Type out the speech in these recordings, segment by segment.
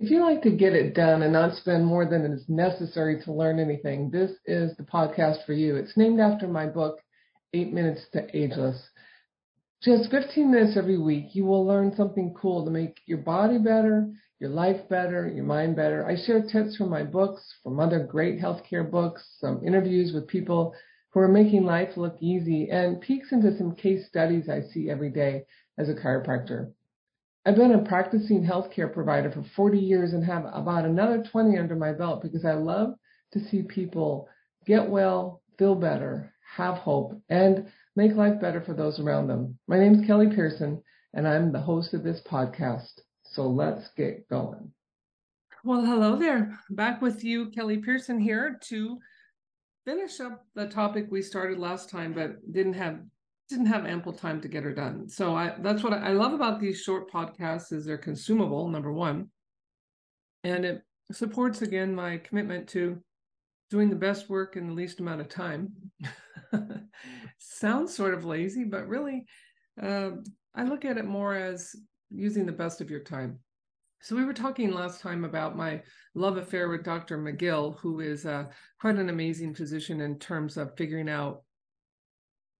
If you like to get it done and not spend more than is necessary to learn anything, this is the podcast for you. It's named after my book, Eight Minutes to Ageless. Just 15 minutes every week, you will learn something cool to make your body better, your life better, your mind better. I share tips from my books, from other great healthcare books, some interviews with people who are making life look easy, and peeks into some case studies I see every day as a chiropractor. I've been a practicing healthcare provider for 40 years and have about another 20 under my belt because I love to see people get well, feel better, have hope, and make life better for those around them. My name is Kelly Pearson, and I'm the host of this podcast. So let's get going. Well, hello there. Back with you, Kelly Pearson here to finish up the topic we started last time, but didn't have didn't have ample time to get her done. So I that's what I love about these short podcasts is they're consumable, number one. And it supports again my commitment to doing the best work in the least amount of time. Sounds sort of lazy, but really uh, I look at it more as using the best of your time. So we were talking last time about my love affair with Dr. McGill, who is uh, quite an amazing physician in terms of figuring out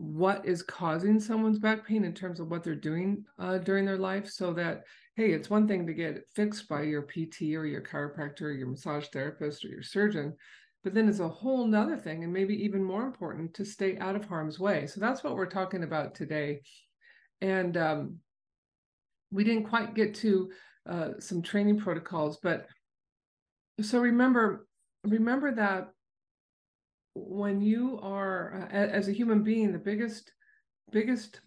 what is causing someone's back pain in terms of what they're doing uh, during their life so that hey it's one thing to get fixed by your pt or your chiropractor or your massage therapist or your surgeon but then it's a whole nother thing and maybe even more important to stay out of harm's way. So that's what we're talking about today. And um, we didn't quite get to uh, some training protocols but so remember remember that when you are uh, as a human being the biggest biggest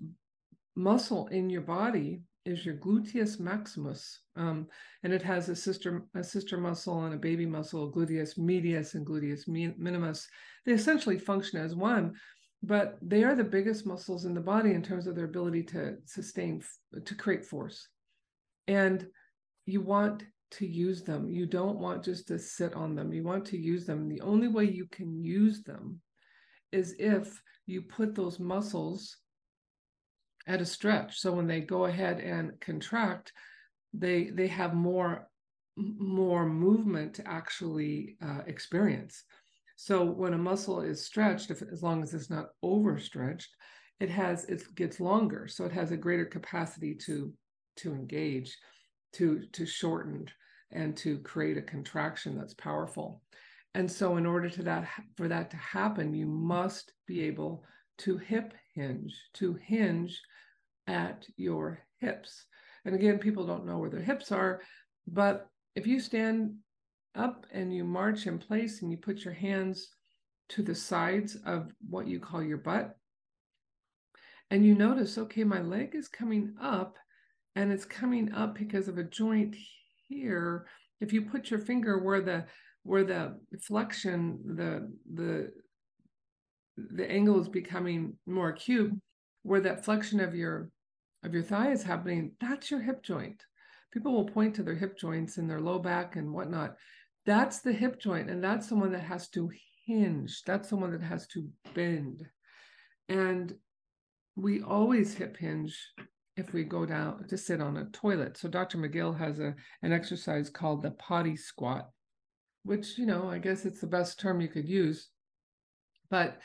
muscle in your body is your gluteus maximus. Um, and it has a sister a sister muscle and a baby muscle gluteus medius and gluteus minimus. They essentially function as one but they are the biggest muscles in the body in terms of their ability to sustain to create force. And you want to use them. You don't want just to sit on them. You want to use them. The only way you can use them is if you put those muscles at a stretch. So when they go ahead and contract, they they have more more movement to actually uh, experience. So when a muscle is stretched, if as long as it's not overstretched, it has it gets longer. So it has a greater capacity to to engage, to to shorten, and to create a contraction that's powerful. And so in order to that for that to happen, you must be able to hip hinge, to hinge at your hips. And again, people don't know where their hips are, but if you stand up and you march in place and you put your hands to the sides of what you call your butt, and you notice, okay, my leg is coming up and it's coming up because of a joint here, if you put your finger where the where the flexion, the the the angle is becoming more acute, where that flexion of your of your thigh is happening, that's your hip joint. People will point to their hip joints and their low back and whatnot. That's the hip joint, and that's someone that has to hinge. That's someone that has to bend. And we always hip hinge if we go down to sit on a toilet. So Dr. McGill has a an exercise called the potty squat, which you know I guess it's the best term you could use, but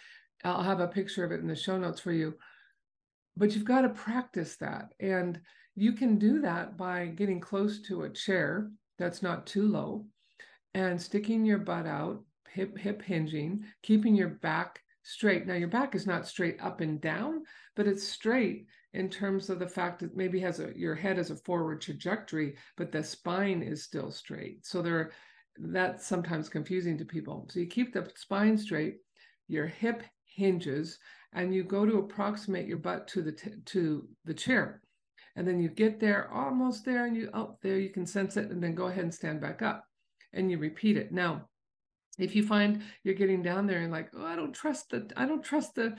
I'll have a picture of it in the show notes for you. But you've got to practice that, and you can do that by getting close to a chair that's not too low, and sticking your butt out, hip hip hinging, keeping your back straight. Now your back is not straight up and down, but it's straight in terms of the fact that maybe has a your head has a forward trajectory, but the spine is still straight. So there that's sometimes confusing to people. So you keep the spine straight, your hip hinges, and you go to approximate your butt to the t- to the chair. And then you get there almost there and you oh there you can sense it and then go ahead and stand back up and you repeat it. Now, if you find you're getting down there and like, oh, I don't trust the I don't trust the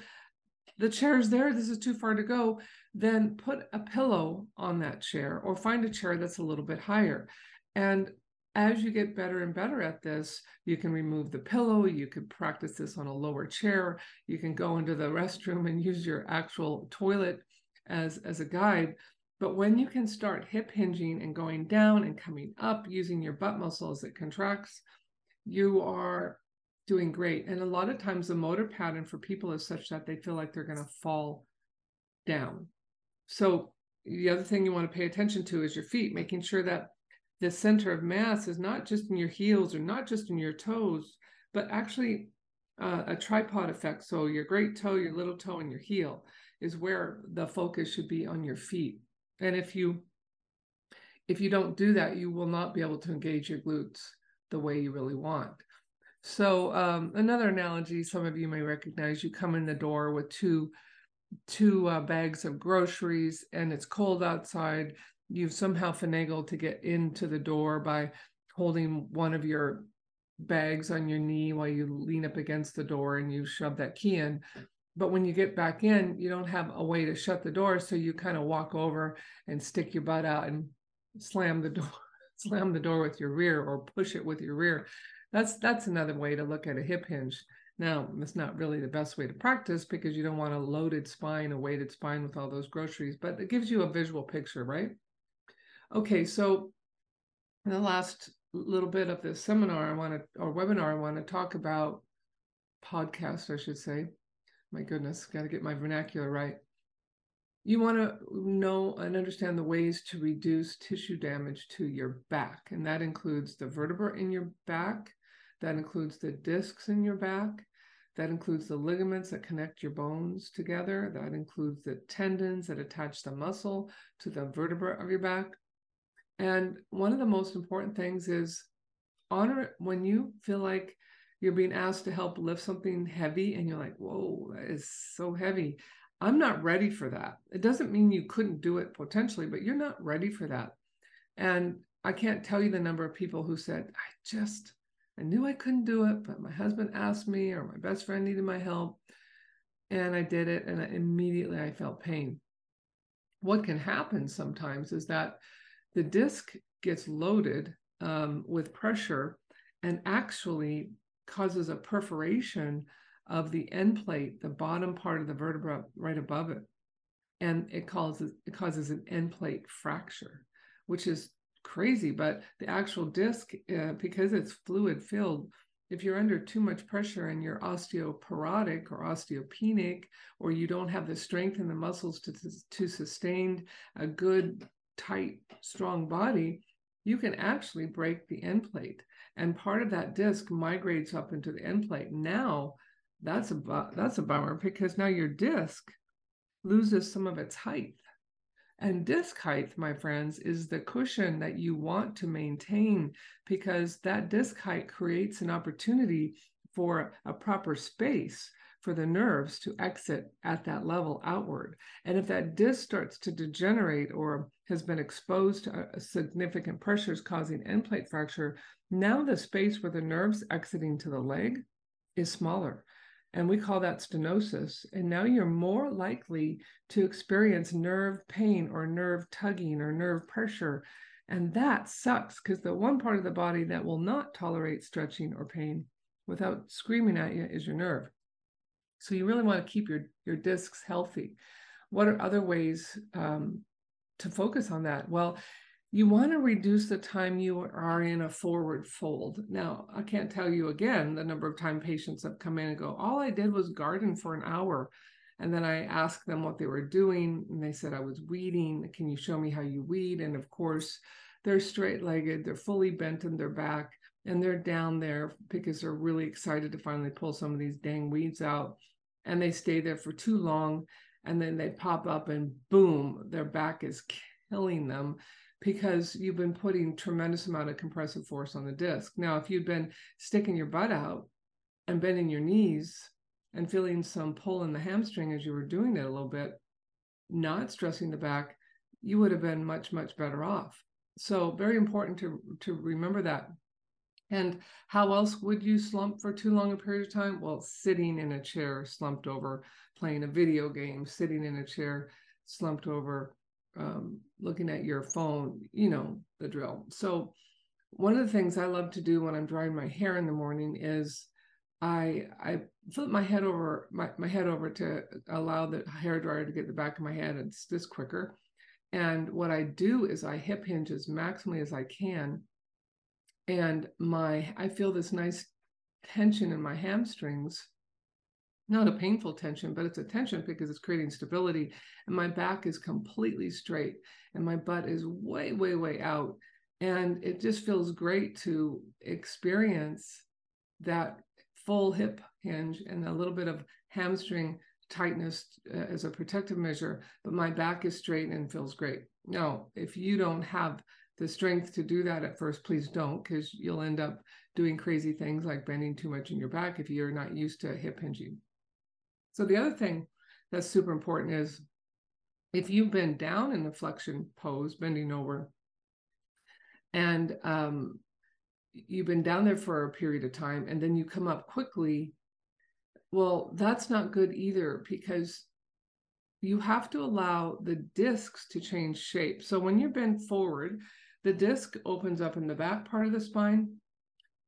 the chair is there, this is too far to go, then put a pillow on that chair or find a chair that's a little bit higher. And as you get better and better at this, you can remove the pillow, you could practice this on a lower chair, you can go into the restroom and use your actual toilet as, as a guide. But when you can start hip hinging and going down and coming up using your butt muscle as it contracts, you are doing great. And a lot of times the motor pattern for people is such that they feel like they're going to fall down. So the other thing you want to pay attention to is your feet, making sure that the center of mass is not just in your heels or not just in your toes, but actually uh, a tripod effect. So your great toe, your little toe, and your heel is where the focus should be on your feet. And if you if you don't do that, you will not be able to engage your glutes the way you really want. So um, another analogy, some of you may recognize, you come in the door with two two uh, bags of groceries and it's cold outside. You've somehow finagled to get into the door by holding one of your bags on your knee while you lean up against the door and you shove that key in. But when you get back in, you don't have a way to shut the door. So you kind of walk over and stick your butt out and slam the door, slam the door with your rear or push it with your rear. That's that's another way to look at a hip hinge. Now, it's not really the best way to practice because you don't want a loaded spine, a weighted spine with all those groceries, but it gives you a visual picture, right? Okay, so in the last little bit of this seminar, I want to, or webinar, I want to talk about podcast, I should say. My goodness, got to get my vernacular right. You want to know and understand the ways to reduce tissue damage to your back, and that includes the vertebra in your back, that includes the discs in your back, that includes the ligaments that connect your bones together. That includes the tendons that attach the muscle to the vertebra of your back. And one of the most important things is honor when you feel like you're being asked to help lift something heavy and you're like, whoa, that is so heavy. I'm not ready for that. It doesn't mean you couldn't do it potentially, but you're not ready for that. And I can't tell you the number of people who said, I just, I knew I couldn't do it, but my husband asked me, or my best friend needed my help. And I did it, and I, immediately I felt pain. What can happen sometimes is that the disc gets loaded um, with pressure and actually causes a perforation of the end plate, the bottom part of the vertebra right above it. And it causes it causes an end plate fracture, which is crazy, but the actual disc, uh, because it's fluid filled, if you're under too much pressure and you're osteoporotic or osteopenic, or you don't have the strength in the muscles to, to sustain a good, tight, strong body, you can actually break the end plate. And part of that disc migrates up into the end plate. Now, that's a that's a bummer because now your disc loses some of its height and disc height, my friends, is the cushion that you want to maintain because that disc height creates an opportunity for a proper space for the nerves to exit at that level outward. And if that disc starts to degenerate or has been exposed to uh, significant pressures causing end plate fracture, now the space where the nerves exiting to the leg is smaller and we call that stenosis. And now you're more likely to experience nerve pain or nerve tugging or nerve pressure. And that sucks because the one part of the body that will not tolerate stretching or pain without screaming at you is your nerve. So you really want to keep your, your discs healthy. What are other ways um, to focus on that? Well, you want to reduce the time you are in a forward fold. Now, I can't tell you again the number of time patients have come in and go, all I did was garden for an hour. And then I asked them what they were doing, and they said, I was weeding. Can you show me how you weed? And of course, they're straight legged, they're fully bent in their back, and they're down there because they're really excited to finally pull some of these dang weeds out. And they stay there for too long, and then they pop up, and boom, their back is killing them because you've been putting tremendous amount of compressive force on the disc. Now, if you'd been sticking your butt out and bending your knees and feeling some pull in the hamstring as you were doing it a little bit, not stressing the back, you would have been much, much better off. So very important to, to remember that. And how else would you slump for too long a period of time? Well, sitting in a chair, slumped over, playing a video game, sitting in a chair, slumped over, um, looking at your phone, you know, the drill. So, one of the things I love to do when I'm drying my hair in the morning is I I flip my head over my, my head over to allow the hair dryer to get the back of my head. It's just quicker. And what I do is I hip hinge as maximally as I can. And my I feel this nice tension in my hamstrings. Not a painful tension, but it's a tension because it's creating stability. And my back is completely straight and my butt is way, way, way out. And it just feels great to experience that full hip hinge and a little bit of hamstring tightness uh, as a protective measure, but my back is straight and feels great. Now, if you don't have the strength to do that at first, please don't, because you'll end up doing crazy things like bending too much in your back if you're not used to hip hinging. So, the other thing that's super important is if you've been down in the flexion pose, bending over, and um, you've been down there for a period of time, and then you come up quickly well, that's not good either because you have to allow the discs to change shape. So when you're bent forward, the disc opens up in the back part of the spine.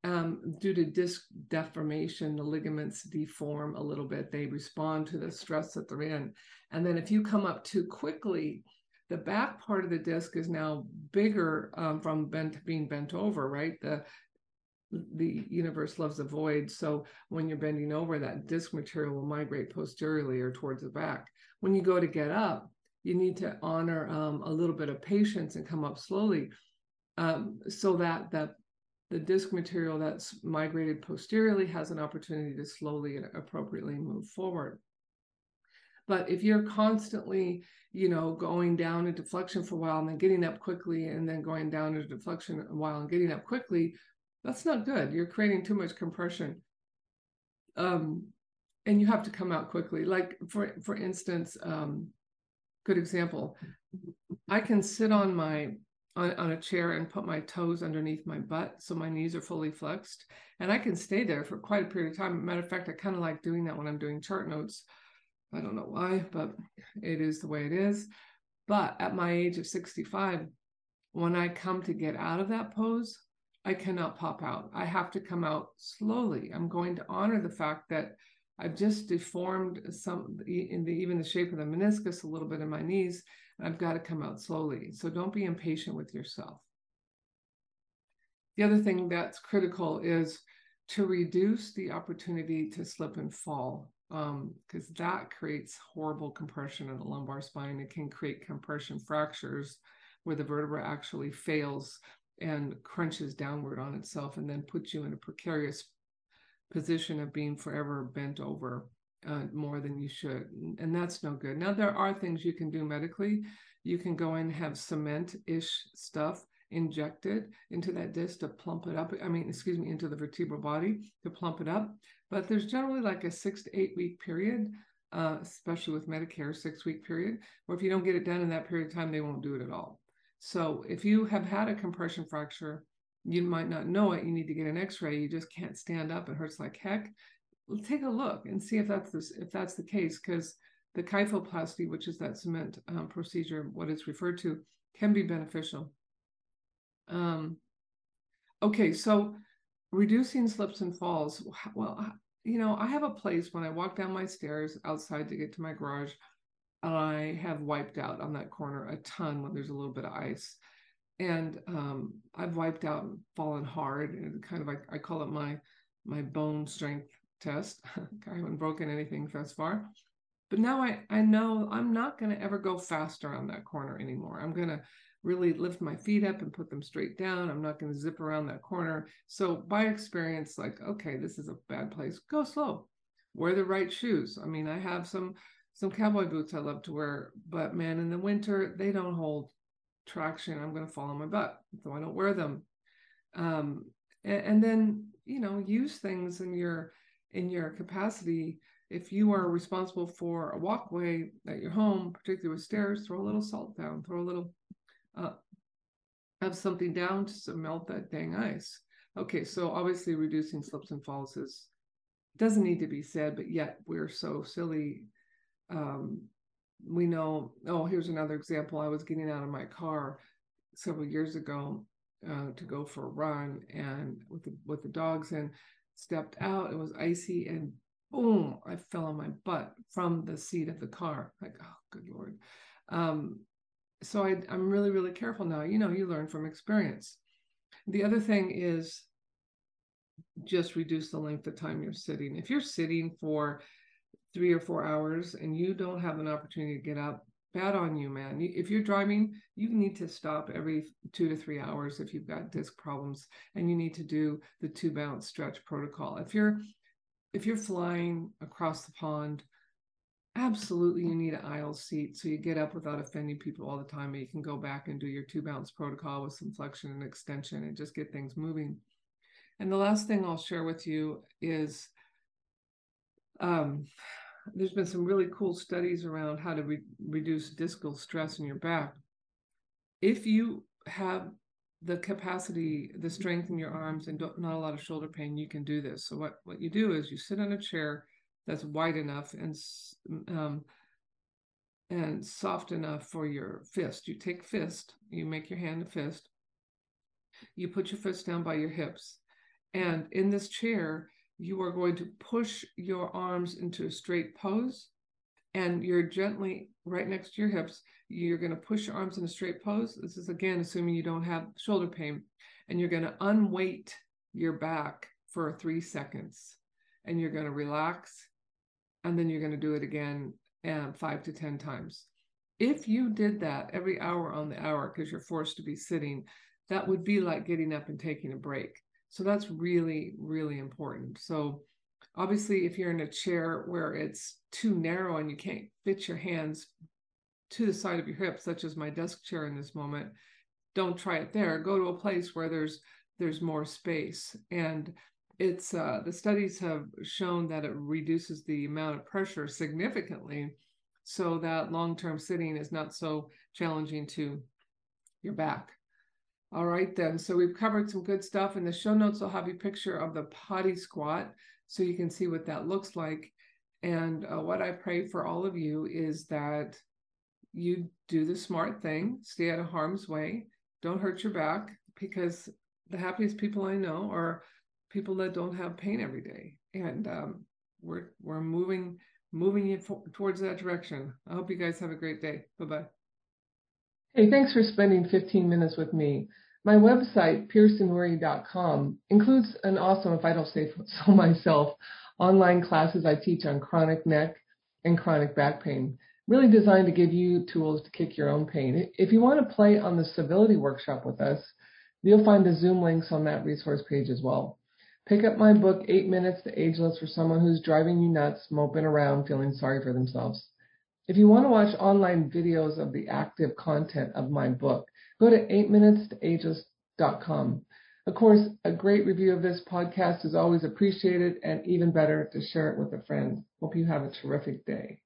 Um, due to disc deformation, the ligaments deform a little bit. They respond to the stress that they're in. And then if you come up too quickly, the back part of the disc is now bigger um, from bent being bent over, right? The the universe loves a void. So when you're bending over, that disc material will migrate posteriorly or towards the back. When you go to get up, you need to honor um, a little bit of patience and come up slowly um, so that that the disc material that's migrated posteriorly has an opportunity to slowly and appropriately move forward. But if you're constantly, you know, going down into flexion for a while and then getting up quickly and then going down into flexion a while and getting up quickly, that's not good. You're creating too much compression. Um, and you have to come out quickly. Like for for instance, um, good example. I can sit on my on, on a chair and put my toes underneath my butt so my knees are fully flexed, and I can stay there for quite a period of time. Matter of fact, I kind of like doing that when I'm doing chart notes. I don't know why, but it is the way it is. But at my age of 65, when I come to get out of that pose, I cannot pop out. I have to come out slowly. I'm going to honor the fact that I've just deformed some in the even the shape of the meniscus a little bit in my knees. I've got to come out slowly. So don't be impatient with yourself. The other thing that's critical is to reduce the opportunity to slip and fall because um, that creates horrible compression in the lumbar spine. It can create compression fractures where the vertebra actually fails and crunches downward on itself and then puts you in a precarious position of being forever bent over uh, more than you should. And that's no good. Now, there are things you can do medically. You can go and have cement ish stuff injected into that disc to plump it up. I mean, excuse me, into the vertebral body to plump it up. But there's generally like a six to eight week period, uh, especially with Medicare, six week period, where if you don't get it done in that period of time, they won't do it at all. So if you have had a compression fracture, you might not know it. You need to get an X-ray. You just can't stand up. It hurts like heck. Take a look and see if that's this, if that's the case, because the kyphoplasty, which is that cement um, procedure, what it's referred to, can be beneficial. Um, okay, so reducing slips and falls. Well, you know, I have a place when I walk down my stairs outside to get to my garage I have wiped out on that corner a ton when there's a little bit of ice. And um, I've wiped out and fallen hard. And kind of, I, I call it my my bone strength test. I haven't broken anything thus far. But now I, I know I'm not going to ever go faster on that corner anymore. I'm going to really lift my feet up and put them straight down. I'm not going to zip around that corner. So by experience, like, okay, this is a bad place. Go slow. Wear the right shoes. I mean, I have some some cowboy boots I love to wear, but man, in the winter, they don't hold traction. I'm going to fall on my butt, so I don't wear them. Um, and, and then, you know, use things in your in your capacity. If you are responsible for a walkway at your home, particularly with stairs, throw a little salt down, throw a little, uh, have something down to melt that dang ice. Okay, so obviously reducing slips and falls is doesn't need to be said, but yet we're so silly um, we know oh here's another example i was getting out of my car several years ago uh, to go for a run and with the with the dogs and stepped out it was icy and boom i fell on my butt from the seat of the car like oh good lord um, so I, I'm really, really careful now. You know, you learn from experience. The other thing is just reduce the length of time you're sitting. If you're sitting for three or four hours and you don't have an opportunity to get up, bad on you, man. If you're driving, you need to stop every two to three hours if you've got disc problems, and you need to do the two bounce stretch protocol. If you're if you're flying across the pond, absolutely you need an aisle seat so you get up without offending people all the time. And you can go back and do your two bounce protocol with some flexion and extension and just get things moving. And the last thing I'll share with you is um, there's been some really cool studies around how to re- reduce discal stress in your back. If you have the capacity, the strength in your arms, and not a lot of shoulder pain, you can do this. So what what you do is you sit on a chair that's wide enough and um, and soft enough for your fist. You take fist, you make your hand a fist. You put your fist down by your hips, and in this chair, you are going to push your arms into a straight pose and you're gently right next to your hips. You're going to push your arms in a straight pose. This is again assuming you don't have shoulder pain. And you're going to unweight your back for three seconds. And you're going to relax. And then you're going to do it again um, five to 10 times. If you did that every hour on the hour because you're forced to be sitting, that would be like getting up and taking a break. So that's really, really important. So obviously, if you're in a chair where it's too narrow and you can't fit your hands to the side of your hips, such as my desk chair in this moment, don't try it there. Go to a place where there's there's more space. And it's uh, the studies have shown that it reduces the amount of pressure significantly, so that long-term sitting is not so challenging to your back. All right, then. So we've covered some good stuff. In the show notes, I'll have a picture of the potty squat so you can see what that looks like. And uh, what I pray for all of you is that you do the smart thing, stay out of harm's way, don't hurt your back, because the happiest people I know are people that don't have pain every day. And um, we're we're moving moving you towards that direction. I hope you guys have a great day. Bye bye. Hey, thanks for spending 15 minutes with me. My website, PearsonWeary.com, includes an awesome, if I don't say so myself, online classes I teach on chronic neck and chronic back pain, really designed to give you tools to kick your own pain. If you want to play on the civility workshop with us, you'll find the Zoom links on that resource page as well. Pick up my book, Eight Minutes to Ageless, for someone who's driving you nuts, moping around, feeling sorry for themselves. If you want to watch online videos of the active content of my book, go to 8minutestoageless.com. Of course, a great review of this podcast is always appreciated and even better to share it with a friend. Hope you have a terrific day.